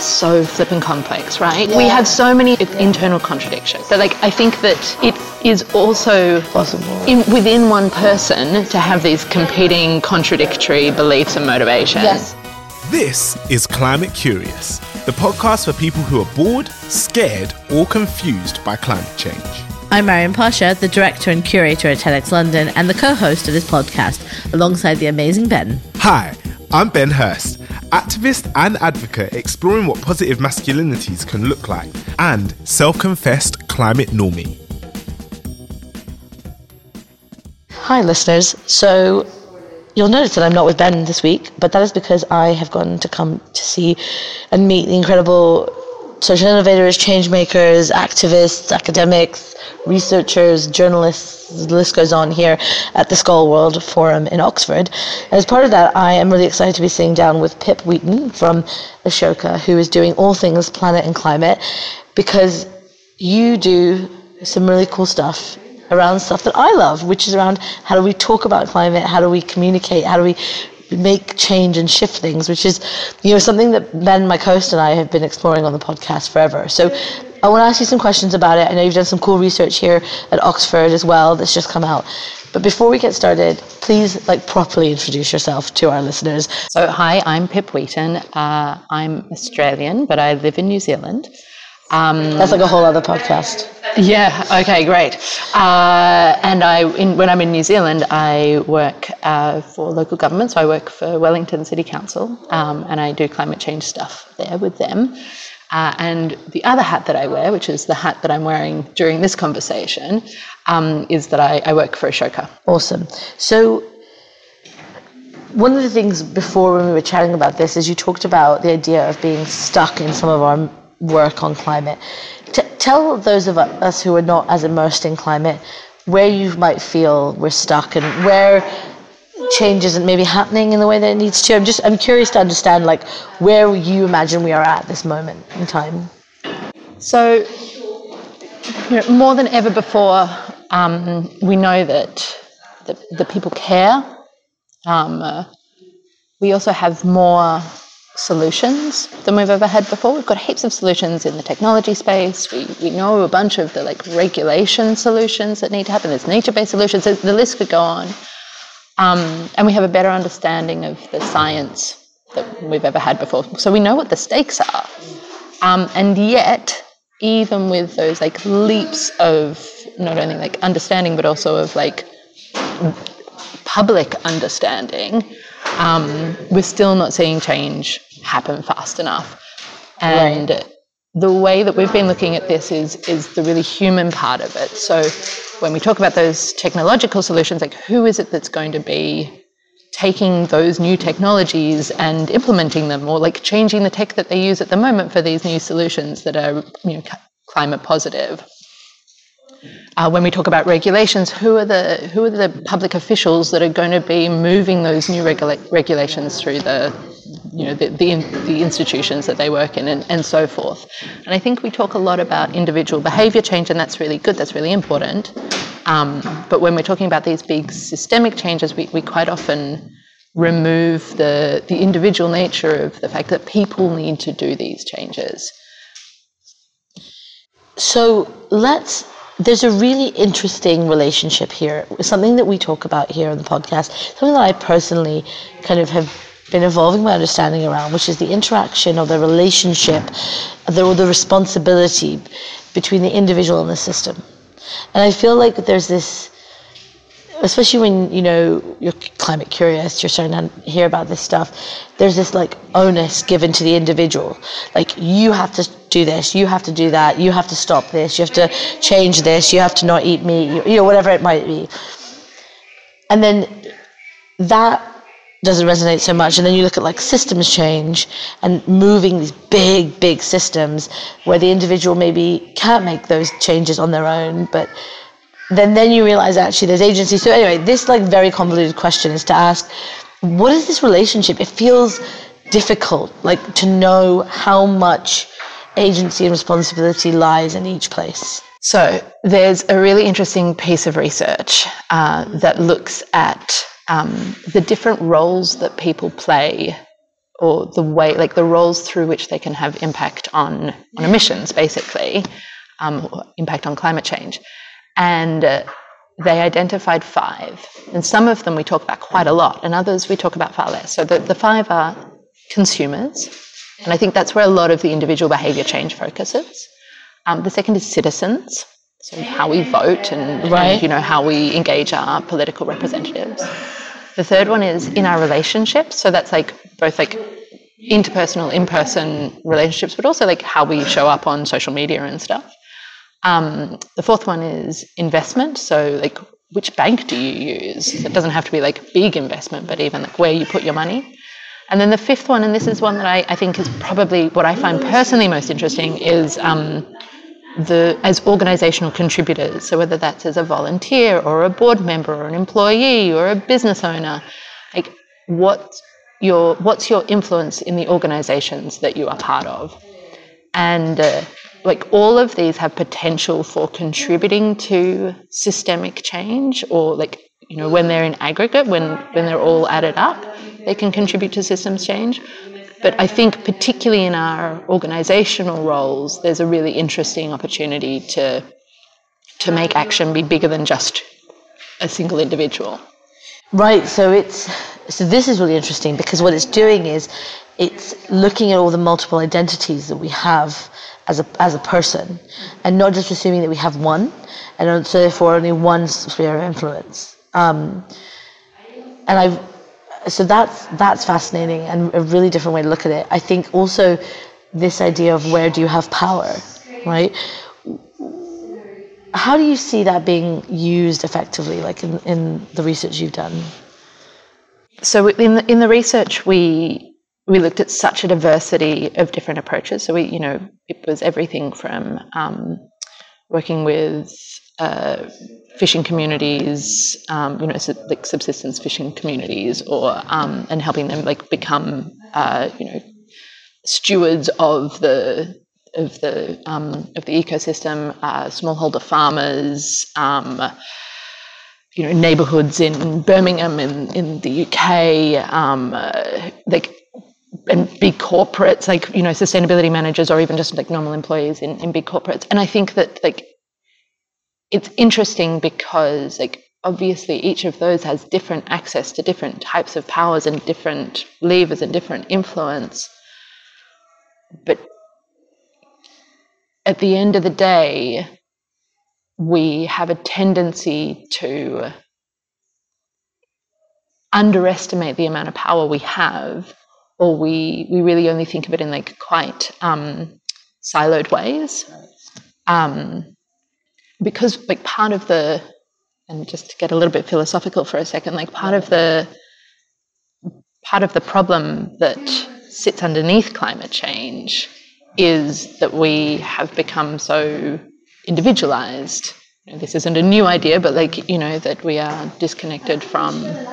are so flipping complex, right? We have so many internal contradictions. So, like, I think that it is also Possible. in, within one person to have these competing, contradictory beliefs and motivations. Yes. This is Climate Curious, the podcast for people who are bored, scared, or confused by climate change. I'm Maryam Pasha, the director and curator at TEDx London and the co host of this podcast, alongside the amazing Ben. Hi, I'm Ben Hurst, activist and advocate exploring what positive masculinities can look like, and self confessed climate normie. Hi, listeners. So you'll notice that I'm not with Ben this week, but that is because I have gone to come to see and meet the incredible social innovators, change makers, activists, academics, researchers, journalists, the list goes on here at the Skoll World Forum in Oxford. As part of that, I am really excited to be sitting down with Pip Wheaton from Ashoka, who is doing all things planet and climate, because you do some really cool stuff around stuff that I love, which is around how do we talk about climate, how do we communicate, how do we make change and shift things, which is, you know, something that Ben, my co host, and I have been exploring on the podcast forever. So I want to ask you some questions about it. I know you've done some cool research here at Oxford as well that's just come out. But before we get started, please like properly introduce yourself to our listeners. So, hi, I'm Pip Wheaton. Uh, I'm Australian, but I live in New Zealand. Um, That's like a whole other podcast. Yeah. Okay. Great. Uh, and I, in, when I'm in New Zealand, I work uh, for local government. So I work for Wellington City Council, um, and I do climate change stuff there with them. Uh, and the other hat that I wear, which is the hat that I'm wearing during this conversation, um, is that I, I work for Ashoka. Awesome. So, one of the things before when we were chatting about this is you talked about the idea of being stuck in some of our work on climate. T- tell those of us who are not as immersed in climate where you might feel we're stuck and where change isn't maybe happening in the way that it needs to. I'm just I'm curious to understand like where you imagine we are at this moment in time. So, you know, more than ever before, um, we know that the, the people care. Um, uh, we also have more solutions than we've ever had before. We've got heaps of solutions in the technology space. We, we know a bunch of the like regulation solutions that need to happen. There's nature-based solutions. The list could go on. Um, and we have a better understanding of the science that we've ever had before. So we know what the stakes are. Um, and yet, even with those like leaps of not only like understanding, but also of like public understanding, um, we're still not seeing change happen fast enough. And right. the way that we've been looking at this is is the really human part of it. So when we talk about those technological solutions, like who is it that's going to be taking those new technologies and implementing them, or like changing the tech that they use at the moment for these new solutions that are you know climate positive? Uh, when we talk about regulations, who are the who are the public officials that are going to be moving those new regula- regulations through the you know the, the, the institutions that they work in and, and so forth. And I think we talk a lot about individual behaviour change, and that's really good. That's really important. Um, but when we're talking about these big systemic changes, we, we quite often remove the the individual nature of the fact that people need to do these changes. So let's there's a really interesting relationship here, something that we talk about here on the podcast, something that I personally kind of have been evolving my understanding around, which is the interaction of the relationship, the, or the responsibility between the individual and the system. And I feel like there's this, especially when you know you're climate curious, you're starting to hear about this stuff. There's this like onus given to the individual, like you have to do this, you have to do that, you have to stop this, you have to change this, you have to not eat meat, you know, whatever it might be. And then that doesn't resonate so much. And then you look at like systems change and moving these big, big systems where the individual maybe can't make those changes on their own, but then then you realize actually there's agency. So anyway, this like very convoluted question is to ask, what is this relationship? It feels difficult, like to know how much agency and responsibility lies in each place. So there's a really interesting piece of research uh, that looks at um, the different roles that people play or the way, like the roles through which they can have impact on, on emissions, basically, um, impact on climate change. And uh, they identified five. And some of them we talk about quite a lot, and others we talk about far less. So the, the five are consumers, and I think that's where a lot of the individual behaviour change focuses. Um, the second is citizens, so how we vote and, Right. and, you know how we engage our political representatives. The third one is in our relationships, so that's like both like interpersonal, in-person relationships, but also like how we show up on social media and stuff. Um, the fourth one is investment, so like which bank do you use? It doesn't have to be like big investment, but even like where you put your money. And then the fifth one, and this is one that I, I think is probably what I find personally most interesting, is um, the as organizational contributors. So whether that's as a volunteer or a board member or an employee or a business owner, like what your what's your influence in the organizations that you are part of, and uh, like all of these have potential for contributing to systemic change or like you know when they're in aggregate when when they're all added up they can contribute to systems change but i think particularly in our organizational roles there's a really interesting opportunity to to make action be bigger than just a single individual Right. So it's so this is really interesting because what it's doing is it's looking at all the multiple identities that we have as a as a person, and not just assuming that we have one, and so therefore only one sphere of influence. Um, and I've so that's that's fascinating and a really different way to look at it. I think also this idea of where do you have power, right? How do you see that being used effectively, like in, in the research you've done? So in the, in the research, we we looked at such a diversity of different approaches. So we, you know, it was everything from um, working with uh, fishing communities, um, you know, like subsistence fishing communities, or um, and helping them like become, uh, you know, stewards of the of the um, of the ecosystem, uh, smallholder farmers. Um, you know, neighbourhoods in Birmingham in, in the UK, um, uh, like and big corporates, like you know, sustainability managers, or even just like normal employees in, in big corporates. And I think that like it's interesting because like obviously each of those has different access to different types of powers and different levers and different influence. But at the end of the day, we have a tendency to underestimate the amount of power we have, or we we really only think of it in like quite um, siloed ways. Um, because like part of the and just to get a little bit philosophical for a second, like part of the part of the problem that sits underneath climate change is that we have become so individualized. You know, this isn't a new idea, but like you know that we are disconnected from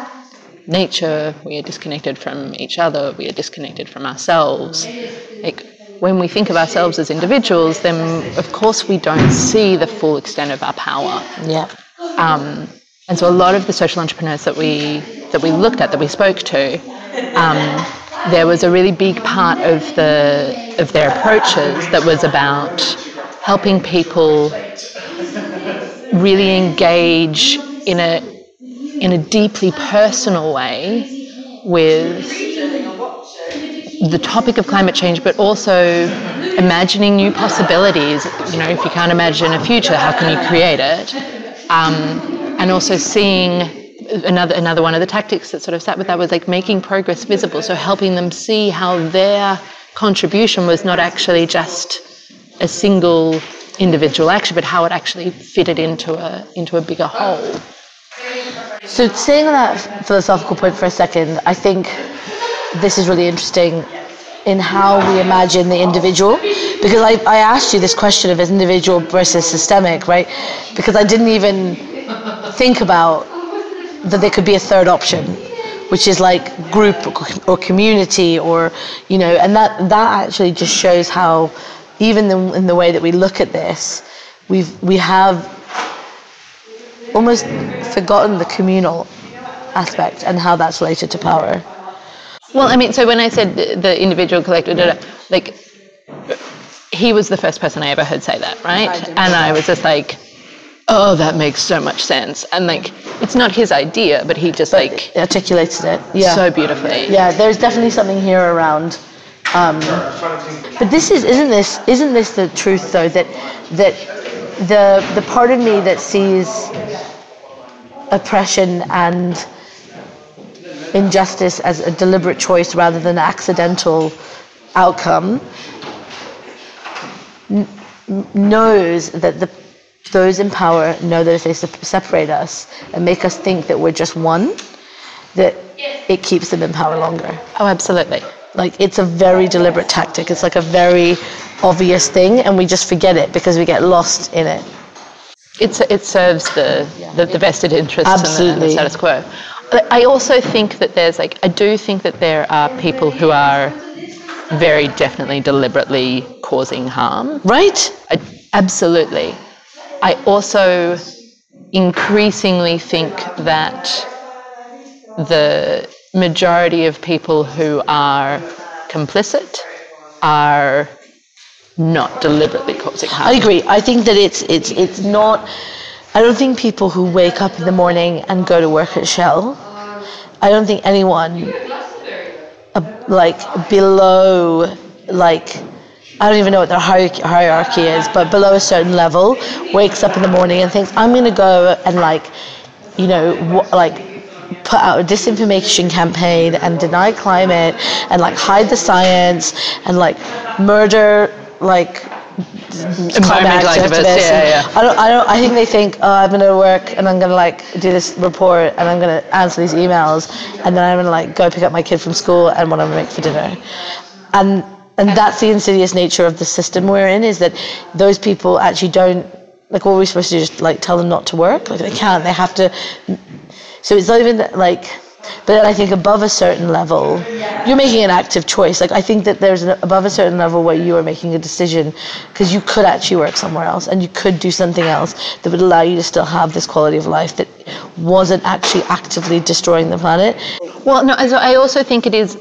nature, we are disconnected from each other, we are disconnected from ourselves. Like when we think of ourselves as individuals, then of course we don't see the full extent of our power. Yeah. Um, and so a lot of the social entrepreneurs that we that we looked at, that we spoke to, um, there was a really big part of the of their approaches that was about helping people really engage in a in a deeply personal way with the topic of climate change, but also imagining new possibilities. You know, if you can't imagine a future, how can you create it? Um, and also seeing another another one of the tactics that sort of sat with that was like making progress visible. So helping them see how their contribution was not actually just a single individual action, but how it actually fitted into a into a bigger whole. So on that philosophical point for a second, I think this is really interesting in how we imagine the individual. Because I, I asked you this question of individual versus systemic, right? Because I didn't even think about that there could be a third option, which is like group or community or, you know, and that, that actually just shows how even the, in the way that we look at this, we've, we have almost forgotten the communal aspect and how that's related to power. Well, I mean, so when I said the, the individual collector, da, like he was the first person I ever heard say that, right? And I was just like, oh, that makes so much sense. And like, it's not his idea, but he just like Articulated it. Yeah. so beautifully. yeah, there's definitely something here around. Um, but this is isn't this isn't this the truth though that that the the part of me that sees oppression and injustice as a deliberate choice rather than an accidental outcome n- knows that the those in power know that if they sep- separate us and make us think that we're just one, that it keeps them in power longer. Oh, absolutely. Like it's a very deliberate tactic. It's like a very obvious thing, and we just forget it because we get lost in it. It's, it serves the, the, the vested interests and the, and the Absolutely. status quo. But I also think that there's like, I do think that there are people who are very definitely deliberately causing harm. Right? I, absolutely. I also increasingly think that the majority of people who are complicit are not deliberately causing harm. I agree. I think that it's it's it's not. I don't think people who wake up in the morning and go to work at Shell. I don't think anyone uh, like below like I don't even know what their hierarchy, is, but below a certain level, wakes up in the morning and thinks I'm gonna go and like, you know, wh- like put out a disinformation campaign and deny climate and like hide the science and like murder like Environmental activists, activists. yeah, yeah. I don't, I don't, I think they think, oh, I'm gonna work and I'm gonna like do this report and I'm gonna answer these emails and then I'm gonna like go pick up my kid from school and what I'm gonna make for dinner. And and that's the insidious nature of the system we're in is that those people actually don't like what are we supposed to do just like tell them not to work like they can't they have to so it's not even that, like but then I think above a certain level you're making an active choice like I think that there's an, above a certain level where you are making a decision because you could actually work somewhere else and you could do something else that would allow you to still have this quality of life that wasn't actually actively destroying the planet Well, no, I also think it is.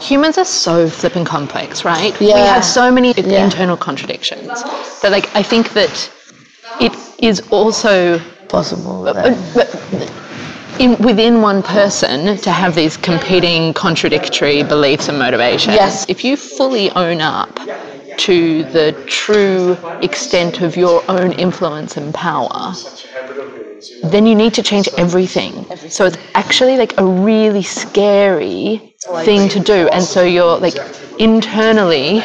Humans are so flipping complex, right? Yeah. We have so many Yeah. internal contradictions. that, like, I think that it is also possible uh, but in, within one person to have these competing contradictory beliefs and motivations. Yes. If you fully own up to the true extent of your own influence and power, then you need to change everything. So it's actually like a really scary thing to do. And so you're like internally,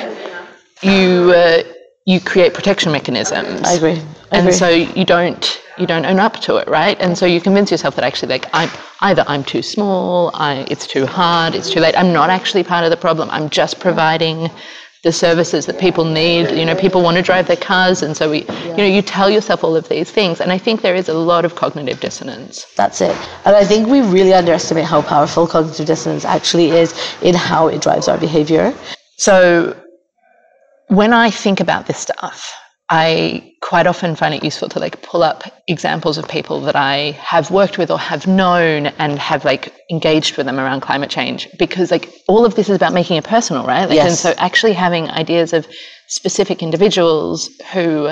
you uh, you create protection mechanisms. I agree And so you don't you don't own up to it, right? And so you convince yourself that actually like I'm either I'm too small, I it's too hard, it's too late. I'm not actually part of the problem. I'm just providing the services that people need. You know, people want to drive their cars, and so we, you know, you tell yourself all of these things. And I think there is a lot of cognitive dissonance. That's it. And I think we really underestimate how powerful cognitive dissonance actually is in how it drives our behavior. So when I think about this stuff, I quite often find it useful to like pull up examples of people that I have worked with or have known and have like engaged with them around climate change because like all of this is about making it personal, right? Like, And so actually having ideas of specific individuals who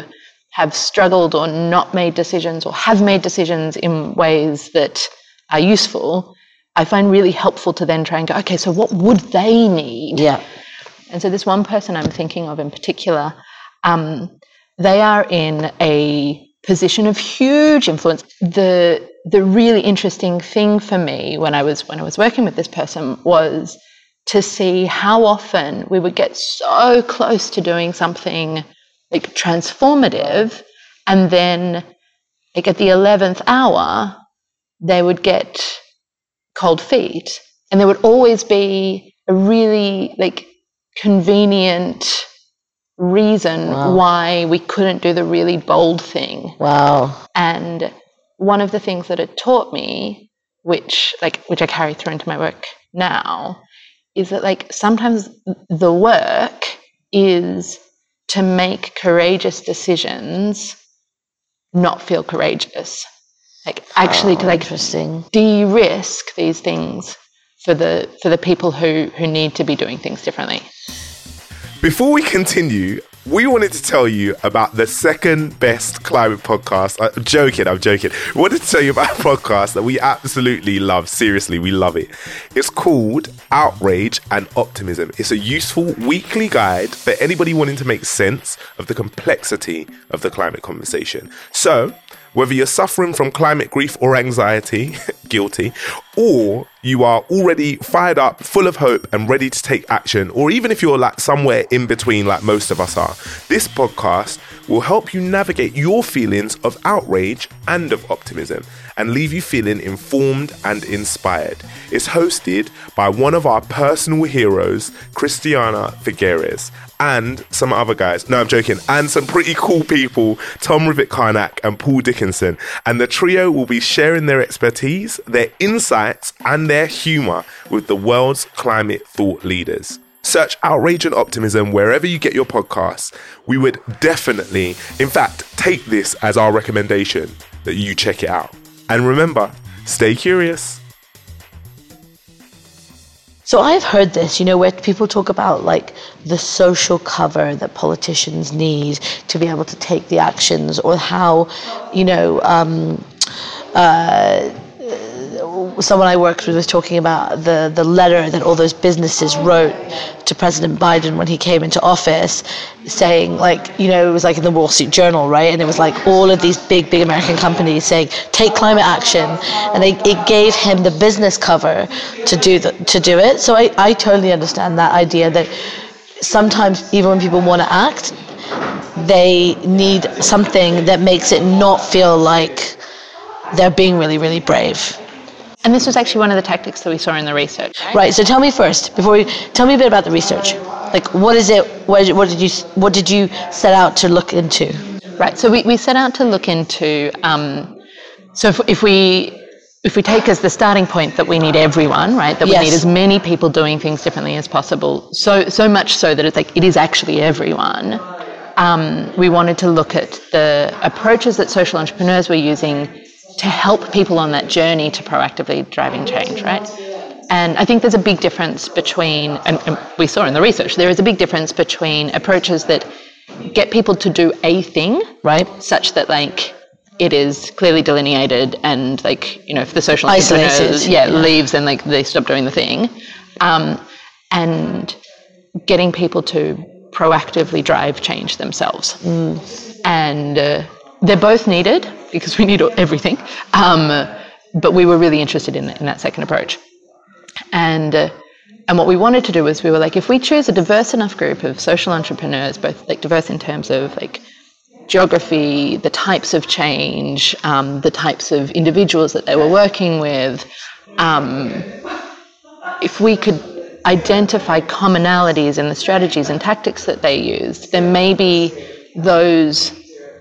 have struggled or not made decisions or have made decisions in ways that are useful, I find really helpful to then try and go, okay, so what would they need? Yeah. And so, this one person I'm thinking of in particular, um, they are in a position of huge influence. The the really interesting thing for me when I was when I was working with this person was to see how often we would get so close to doing something like transformative, and then like at the eleventh hour, they would get cold feet, and there would always be a really like convenient reason Wow. why we couldn't do the really bold thing. Wow. And one of the things that it taught me, which like which I carry through into my work now, is that like sometimes the work is to make courageous decisions not feel courageous. Like actually to Oh, like interesting. de-risk these things for the for the people who who need to be doing things differently. Before we continue, we wanted to tell you about the second best climate podcast. I'm joking, I'm joking. We wanted to tell you about a podcast that we absolutely love. Seriously, we love it. It's called Outrage and Optimism. It's a useful weekly guide for anybody wanting to make sense of the complexity of the climate conversation. So, whether you're suffering from climate grief or anxiety, guilty, or you are already fired up, full of hope, and ready to take action, or even if you're like somewhere in between, like most of us are, this podcast will help you navigate your feelings of outrage and of optimism and leave you feeling informed and inspired. It's hosted by one of our personal heroes, Christiana Figueres, and some other guys. No, I'm joking. And some pretty cool people, Tom Rivett Carnac and Paul Dickinson. And the trio will be sharing their expertise, their insights, and their humor with the world's climate thought leaders. Search Outrage and Optimism wherever you get your podcasts. We would definitely, in fact, take this as our recommendation that you check it out. And remember, stay curious. So I've heard this, you know, where people talk about like the social cover that politicians need to be able to take the actions, or how, you know, um, uh, someone I worked with was talking about the, the letter that all those businesses wrote to President Biden when he came into office, saying, like, you know, it was like in the Wall Street Journal, right? And it was like all of these big, big American companies saying, take climate action. And they, it gave him the business cover to do, the, to do it. So I, I totally understand that idea that sometimes, even when people want to act, they need something that makes it not feel like they're being really, really brave. And this was actually one of the tactics that we saw in the research. Right. So tell me first, before we tell me a bit about the research. Like, what is it? What, what did you What did you set out to look into? Right. So we, we set out to look into. Um, so if, if we if we take as the starting point that we need everyone, right? That we Yes. need as many people doing things differently as possible. So so much so that it's like it is actually everyone. Um, we wanted to look at the approaches that social entrepreneurs were using to help people on that journey to proactively driving change, right? And I think there's a big difference between, and, and we saw in the research, there is a big difference between approaches that get people to do a thing, Right. such that like it is clearly delineated and like you know if the social entrepreneurs yeah, yeah. leaves then like they stop doing the thing um, and getting people to proactively drive change themselves and uh, they're both needed because we need everything um, but we were really interested in, in that second approach and uh, and what we wanted to do was we were like if we choose a diverse enough group of social entrepreneurs both like diverse in terms of like geography, the types of change, um, the types of individuals that they were working with. Um, if we could identify commonalities in the strategies and tactics that they used, then maybe those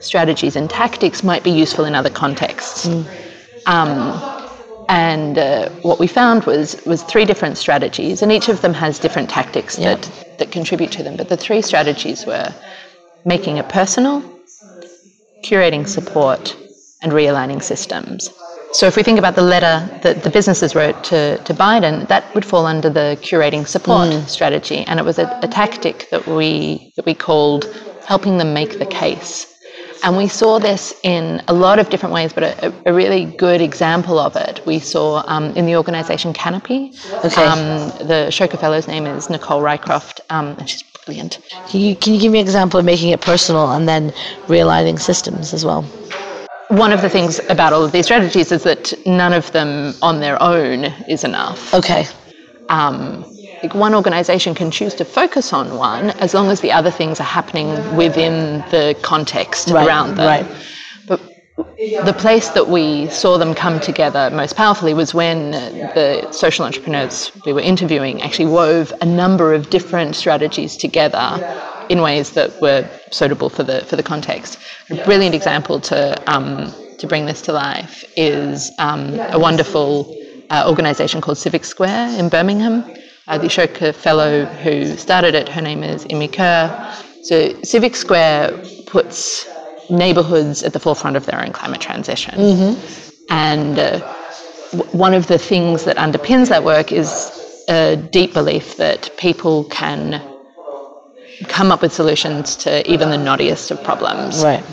strategies and tactics might be useful in other contexts. Um, and uh, what we found was was three different strategies, and each of them has different tactics Yeah. that that contribute to them. But the three strategies were making it personal, curating support, and realigning systems. So if we think about the letter that the businesses wrote to, to Biden, that would fall under the curating support strategy, and it was a, a tactic that we that we called helping them make the case. And we saw this in a lot of different ways, but a, a- really good example of it we saw um, in the organisation Canopy. Okay. Um, the Ashoka Fellow's name is Nicole Rycroft, um, and she's brilliant. Can you, can you give me an example of making it personal and then realigning systems as well? One of the things about all of these strategies is that none of them on their own is enough. Okay. um, like one organization can choose to focus on one as long as the other things are happening within the context Right, around them. right. But the place that we saw them come together most powerfully was when the social entrepreneurs we were interviewing actually wove a number of different strategies together in ways that were suitable for the for the context. A brilliant example to um, to bring this to life is um, a wonderful uh, organisation called Civic Square in Birmingham. Uh, the Ashoka fellow who started it, her name is Immy Kaur. So Civic Square puts neighbourhoods at the forefront of their own climate transition. And uh, w- one of the things that underpins that work is a deep belief that people can come up with solutions to even the knottiest of problems. Right.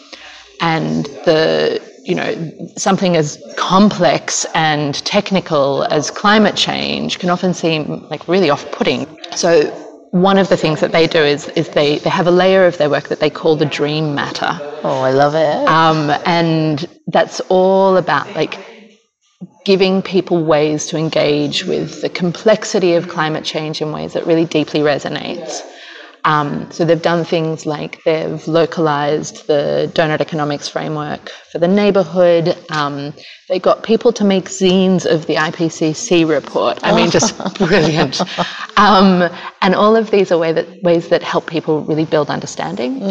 And the you know something as complex and technical as climate change can often seem like really off-putting. So one of the things that they do is is they, they have a layer of their work that they call the dream matter. Oh, I love it. Um, and that's all about like giving people ways to engage with the complexity of climate change in ways that really deeply resonates. Um, so they've done things like they've localized the donut economics framework for the neighborhood. Um, they got people to make zines of the IPCC report. I mean, just brilliant. Um, and all of these are way that, ways that help people really build understanding.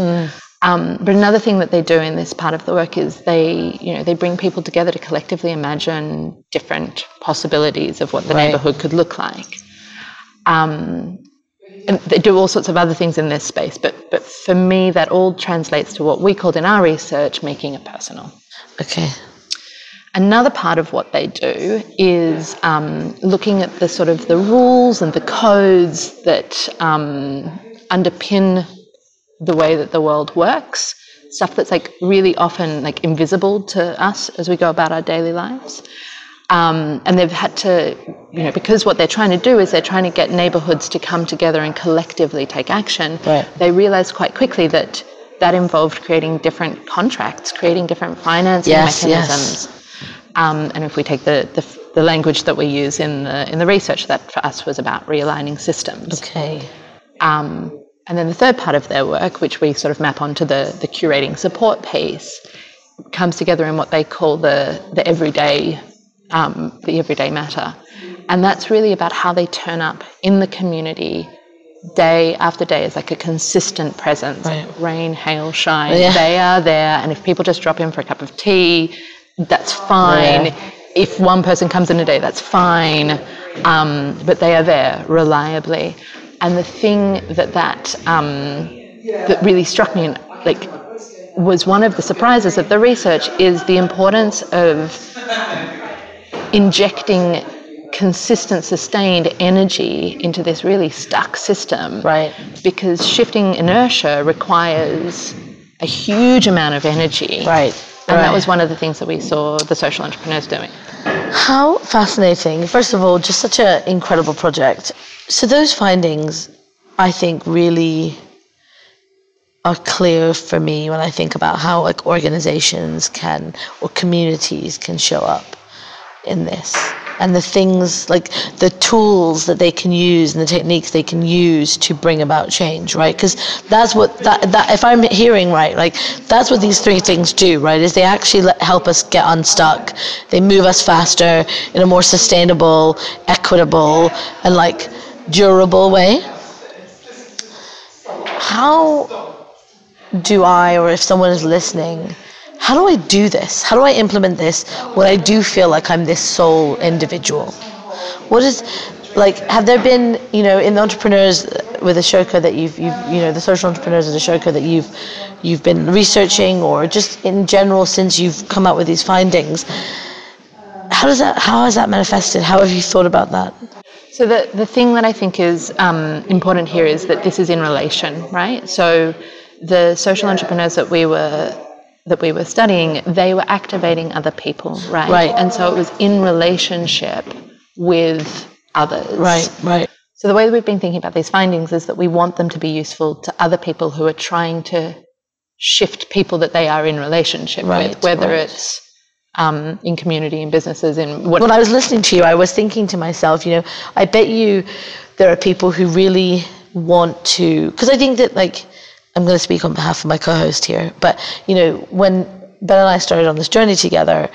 Um, but another thing that they do in this part of the work is they, you know, they bring people together to collectively imagine different possibilities of what the Right. neighborhood could look like. Um, they do all sorts of other things in this space, but but for me, that all translates to what we called in our research making it personal. Okay. Another part of what they do is um, looking at the sort of the rules and the codes that um, underpin the way that the world works. Stuff that's like really often like invisible to us as we go about our daily lives. Um, and they've had to, you know, because what they're trying to do is they're trying to get neighborhoods to come together and collectively take action. Right. They realized quite quickly that that involved creating different contracts, creating different financing Yes, yes. mechanisms. Um, and if we take the, the, the language that we use in the, in the research, that for us was about realigning systems. Okay. Um, and then the third part of their work, which we sort of map onto the, the curating support piece, comes together in what they call the, the everyday um, the everyday matter. And that's really about how they turn up in the community day after day as like a consistent presence. Right. Rain, hail, shine. Yeah. They are there. And if people just drop in for a cup of tea, that's fine. Yeah. If one person comes in a day, that's fine. Um, but they are there reliably. And the thing that that um, that really struck me, like, was one of the surprises of the research is the importance of injecting consistent, sustained energy into this really stuck system. Right. Because shifting inertia requires a huge amount of energy. Right. And right. that was one of the things that we saw the social entrepreneurs doing. How fascinating. First of all, just such an incredible project. So, those findings, I think, really are clear for me when I think about how like organizations can or communities can show up in this and the things like the tools that they can use and the techniques they can use to bring about change right? Because that's what that, that if i'm hearing right like that's what these three things do right is they actually let, help us get unstuck. They move us faster in a more sustainable equitable and like durable way. How do I, or if someone is listening, how do I do this? How do I implement this when I do feel like I'm this sole individual? What is, like, have there been, you know, in the entrepreneurs with Ashoka that you've, you've, you know, the social entrepreneurs at Ashoka that you've, you've been researching, or just in general since you've come out with these findings? How does that, how has that manifested? How have you thought about that? So the, the thing that I think is um, important here is that this is in relation, right? So the social entrepreneurs that we were that we were studying, they were activating other people, right? Right. And so it was in relationship with others. Right, right. So the way that we've been thinking about these findings is that we want them to be useful to other people who are trying to shift people that they are in relationship Right, with, whether right. it's um, in community, in businesses, in what. when I was listening to you, I was thinking to myself, you know, I bet you there are people who really want to, because I think that, like, I'm going to speak on behalf of my co host here, but, you know, when Ben and I started on this journey together,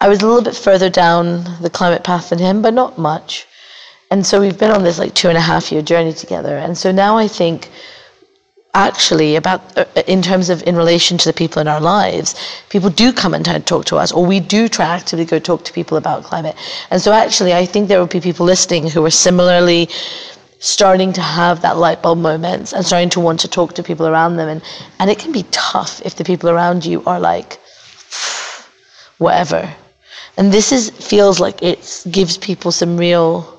I was a little bit further down the climate path than him, but not much. And so we've been on this like two and a half year journey together. And so now I think actually about uh, in terms of in relation to the people in our lives people do come and talk to us or we do try actively go talk to people about climate and so actually i think there will be people listening who are similarly starting to have that light bulb moments and starting to want to talk to people around them and and it can be tough if the people around you are like whatever and this is feels like it gives people some real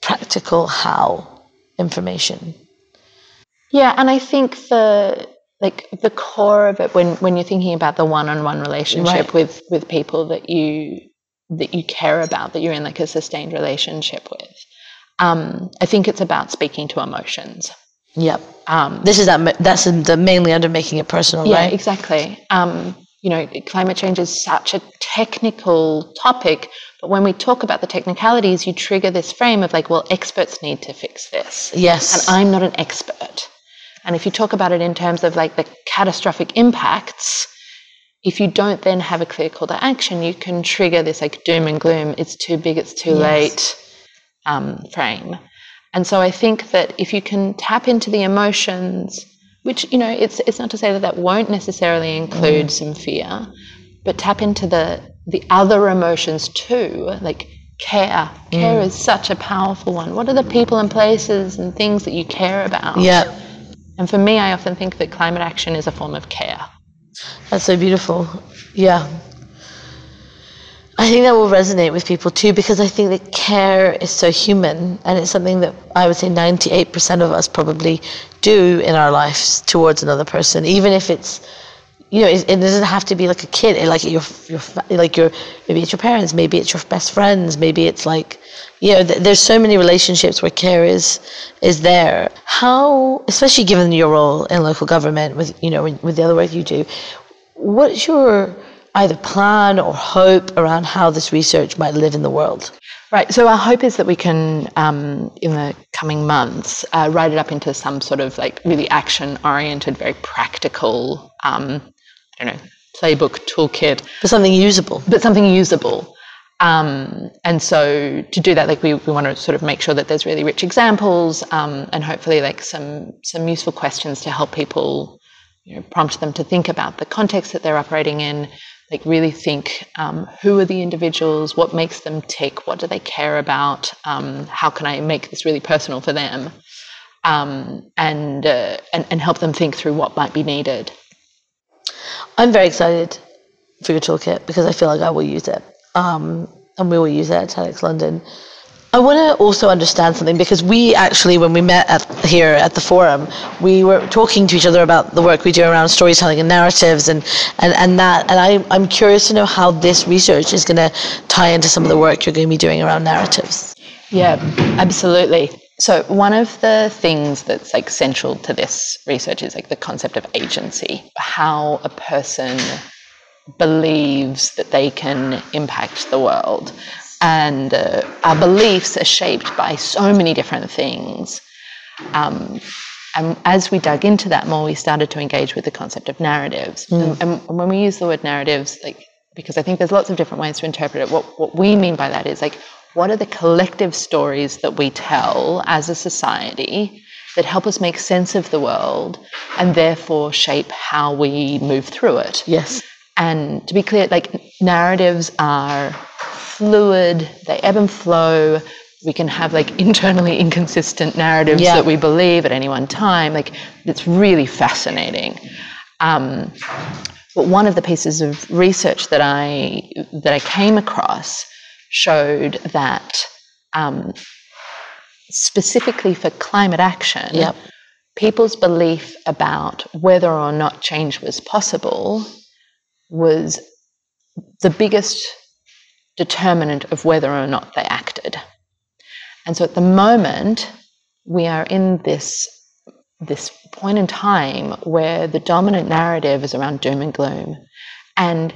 practical how information. Yeah, and I think the like the core of it when when you're thinking about the one-on-one relationship Right. with with people that you that you care about that you're in like a sustained relationship with um, i think it's about speaking to emotions Yep. um, This is that. That's the mainly under making it personal, yeah right? exactly um, you know climate change is such a technical topic but when we talk about the technicalities you trigger this frame of like well experts need to fix this Yes. and I'm not an expert. And if you talk about it in terms of like the catastrophic impacts, if you don't then have a clear call to action, you can trigger this like doom and gloom, it's too big, it's too Yes. late um, frame. And so I think that if you can tap into the emotions, which, you know, it's, it's not to say that that won't necessarily include Mm. some fear, but tap into the, the other emotions too, like care. Care Mm. is such a powerful one. What are the people and places and things that you care about? yeah. And for me, I often think that climate action is a form of care. That's so beautiful. Yeah. I think that will resonate with people too because I think that care is so human and it's something that I would say 98% of us probably do in our lives towards another person, even if it's you know, it, doesn't have to be like a kid. Like your, your, like your, maybe it's your parents, maybe it's your best friends, maybe it's like, you know, th- there's so many relationships where care is, is there. How, especially given your role in local government with, you know, with the other work you do, what's your either plan or hope around how this research might live in the world? Right. So our hope is that we can, um, in the coming months, uh, write it up into some sort of like really action-oriented, very practical, um, I don't know, playbook toolkit, But something usable. but something usable. Um, and so to do that, like we, we want to sort of make sure that there's really rich examples um, and hopefully like some some useful questions to help people, you know, prompt them to think about the context that they're operating in. Like really think um, who are the individuals, what makes them tick, what do they care about, um, how can I make this really personal for them, um, and, uh, and and help them think through what might be needed. I'm very excited for your toolkit because I feel like I will use it. Um, and we will use it at TEDx London. I want to also understand something because we actually, when we met at, here at the forum, we were talking to each other about the work we do around storytelling and narratives and, and, and that. And I, I'm curious to know how this research is going to tie into some of the work you're going to be doing around narratives. Yeah, absolutely. So one of the things that's like central to this research is like the concept of agency, how a person believes that they can impact the world. And uh, our beliefs are shaped by so many different things. Um, and as we dug into that more, we started to engage with the concept of narratives. And, and when we use the word narratives, like because I think there's lots of different ways to interpret it. What what we mean by that is like what are the collective stories that we tell as a society that help us make sense of the world and therefore shape how we move through it. Yes. And to be clear, like narratives are fluid, they ebb and flow. We can have like internally inconsistent narratives Yeah. that we believe at any one time. Like it's really fascinating. Um, but one of the pieces of research that I that I came across showed that um, specifically for climate action, Yep. people's belief about whether or not change was possible was the biggest determinant of whether or not they acted. And so at the moment, we are in this, this point in time where the dominant narrative is around doom and gloom. And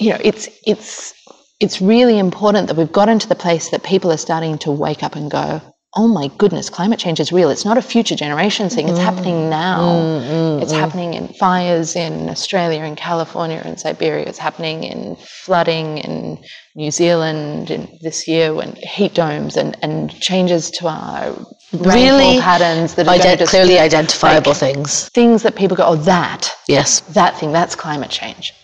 you know, it's it's it's really important that we've gotten to the place that people are starting to wake up and go, oh my goodness, climate change is real. It's not a future generation thing. It's happening mm, now. Mm, mm, it's happening in fires in Australia and California and Siberia. It's happening in flooding in New Zealand in this year when heat domes and, and changes to our rainfall Really patterns that are Ident- clearly identifiable like, things. things that people go, oh, that Yes. that thing, that's climate change.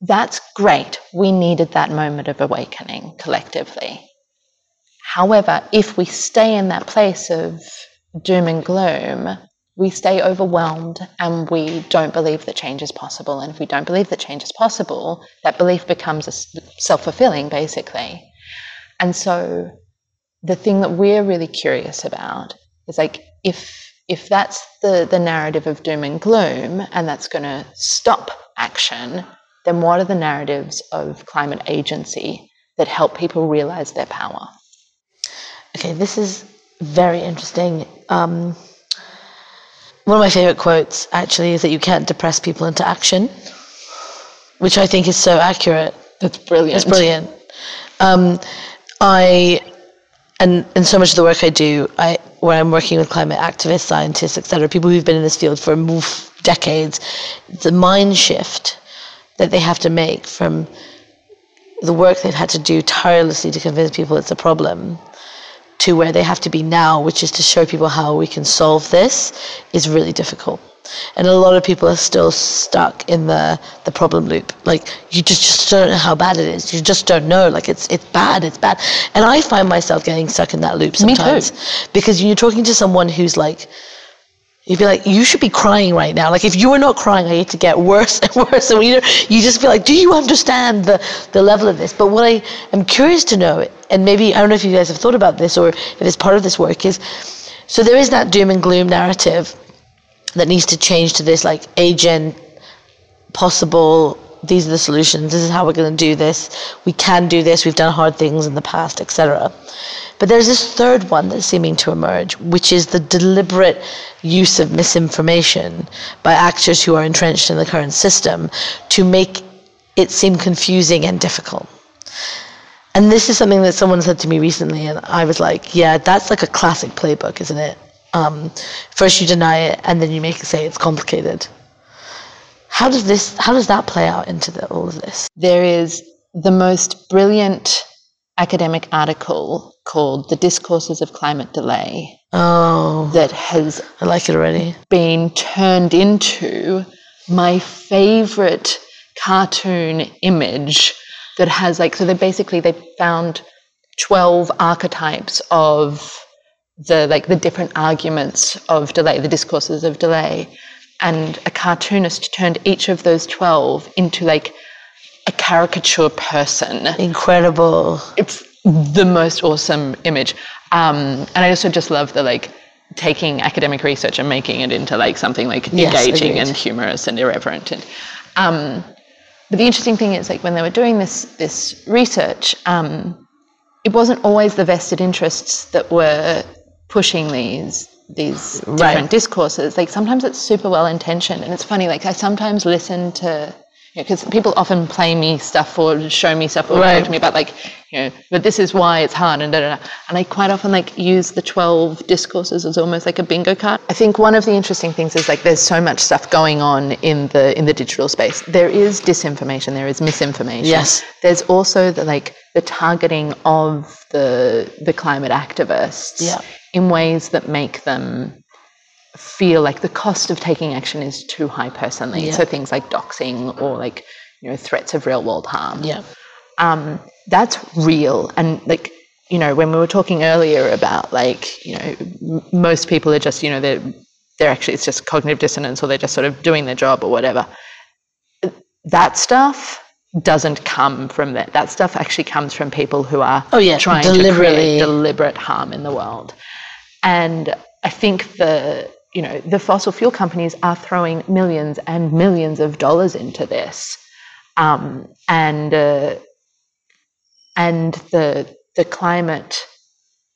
That's great. We needed that moment of awakening collectively. However, if we stay in that place of doom and gloom, we stay overwhelmed and we don't believe that change is possible. And if we don't believe that change is possible, that belief becomes self fulfilling, basically. And so the thing that we're really curious about is like if if that's the the narrative of doom and gloom and that's going to stop action then what are the narratives of climate agency that help people realize their power Okay, this is very interesting. Um, one of my favorite quotes actually is that you can't depress people into action, which I think is so accurate. that's brilliant It's brilliant. Um, I and and so much of the work I do, I where I'm working with climate activists, scientists, etc., people who've been in this field for decades, the mind shift that they have to make from the work they've had to do tirelessly to convince people it's a problem to where they have to be now, which is to show people how we can solve this, is really difficult. And a lot of people are still stuck in the, the problem loop. Like you just, just don't know how bad it is. You just don't know. Like it's it's bad, it's bad. And I find myself getting stuck in that loop sometimes. Because you're talking to someone who's like You'd be like, you should be crying right now. Like, if you were not crying, I hate to get worse and worse. And you, you just feel like, do you understand the, the level of this? But what I am curious to know, and maybe, I don't know if you guys have thought about this or if it's part of this work, is so there is that doom and gloom narrative that needs to change to this, like, agent, possible, these are the solutions, this is how we're going to do this, we can do this, we've done hard things in the past, etc. But there's this third one that's seeming to emerge, which is the deliberate use of misinformation by actors who are entrenched in the current system to make it seem confusing and difficult. And this is something that someone said to me recently, and I was like, yeah, that's like a classic playbook, isn't it? Um, first you deny it, and then you make it say it's complicated. How does this? How does that play out into the, all of this? there is the most brilliant academic article called The Discourses of Climate Delay Oh, that has I like it already. been turned into my favorite cartoon image that has like so they basically they found 12 archetypes of the like the different arguments of delay the discourses of delay and a cartoonist turned each of those 12 into like a caricature person Incredible. it's the most awesome image. Um, and I also just love the like taking academic research and making it into like something like Yes, engaging agreed. and humorous and irreverent. And um, but the interesting thing is like when they were doing this this research, um, it wasn't always the vested interests that were pushing these these different Right. discourses. Like sometimes it's super well intentioned, and it's funny. Like I sometimes listen to because people often play me stuff or show me stuff or Right. talk to me about like you know, but this is why it's hard and da, da, da. and I quite often like use the twelve discourses as almost like a bingo card. I think one of the interesting things is like there's so much stuff going on in the in the digital space. There is disinformation, there is misinformation. Yes. There's also the like the targeting of the the climate activists Yeah. In ways that make them feel like the cost of taking action is too high personally. Yeah. So things like doxing or like you know threats of real world harm. Yeah. Um, that's real and like you know when we were talking earlier about like you know m- most people are just you know they're they're actually it's just cognitive dissonance or they're just sort of doing their job or whatever. That stuff doesn't come from that. That stuff actually comes from people who are Oh, yeah, trying to create deliberate harm in the world. And I think the you know the fossil fuel companies are throwing millions and millions of dollars into this, um, and uh, and the the climate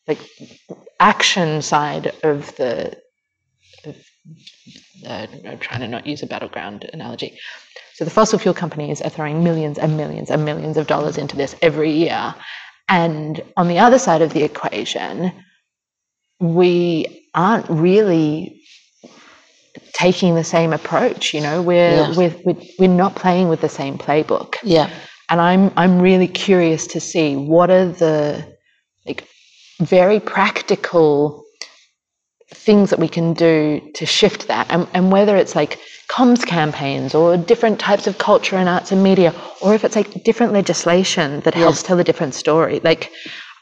like action side of the of, uh, I'm trying to not use a battleground analogy. So the fossil fuel companies are throwing millions and millions and millions of dollars into this every year. And on the other side of the equation, we aren't really taking the same approach. You know, we're, Yeah. we're, we're, we're not playing with the same playbook. Yeah. And I'm, I'm really curious to see what are the like very practical things that we can do to shift that and, and whether it's like comms campaigns or different types of culture and arts and media or if it's like different legislation that helps tell a different story like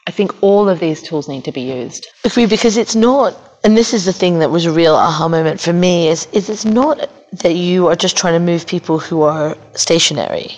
i think all of these tools need to be used Agree, because it's not, and this is the thing that was a real aha moment for me, is, is it's not that you are just trying to move people who are stationary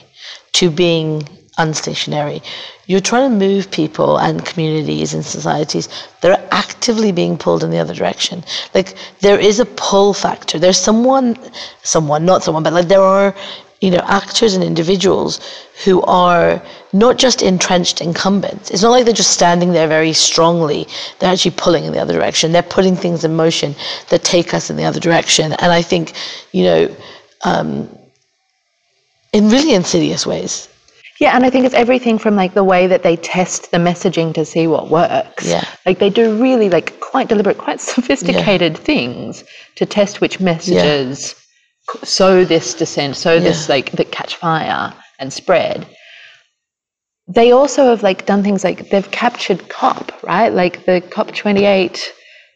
to being unstationary. You're trying to move people and communities and societies that are actively being pulled in the other direction. Like there is a pull factor. There's someone, someone, not someone, but like there are, you know, actors and individuals who are not just entrenched incumbents. It's not like they're just standing there very strongly. They're actually pulling in the other direction. They're putting things in motion that take us in the other direction. And I think, you know, um, in really insidious ways. Yeah, and I think it's everything from like the way that they test the messaging to see what works. Yeah. Like they do really like quite deliberate, quite sophisticated things to test which messages c- sow this dissent, sow this like that catch fire and spread. They also have like done things like they've captured COP, right? Like the COP twenty eight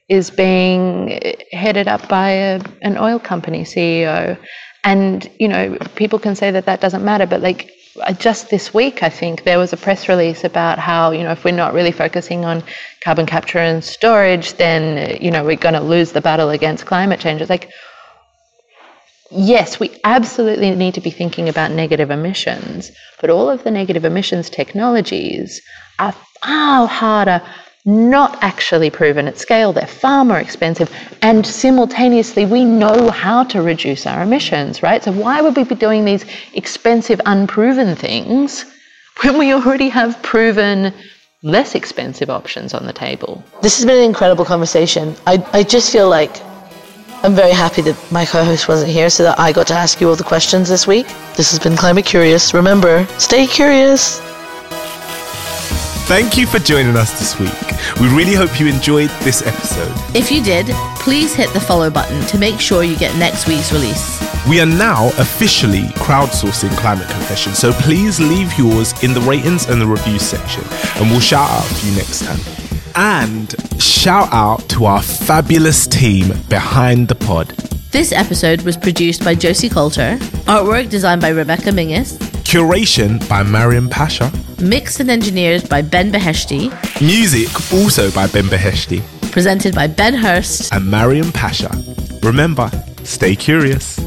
is being headed up by a, an oil company CEO. And, you know, people can say that that doesn't matter, but like uh, just this week, I think there was a press release about how, you know, if we're not really focusing on carbon capture and storage, then, uh, you know, we're going to lose the battle against climate change. It's like, yes, we absolutely need to be thinking about negative emissions, but all of the negative emissions technologies are far harder, not actually proven at scale. They're far more expensive, and simultaneously, we know how to reduce our emissions, right? So, why would we be doing these expensive, unproven things when we already have proven, less expensive options on the table? This has been an incredible conversation. I, I just feel like I'm very happy that my co host wasn't here so that I got to ask you all the questions this week. This has been Climate Curious. Remember, stay curious. Thank you for joining us this week. We really hope you enjoyed this episode. If you did, please hit the follow button to make sure you get next week's release. We are now officially crowdsourcing Climate Confession, so please leave yours in the ratings and the reviews section, and we'll shout out for you next time. And shout out to our fabulous team behind the pod. This episode was produced by Josie Colter, artwork designed by Rebecca Mingus, Curation by Maryam Pasha. mixed and engineered by Ben Beheshty, Music also by Ben Beheshty presented by Ben Hurst. and Maryam Pasha. Remember, stay curious.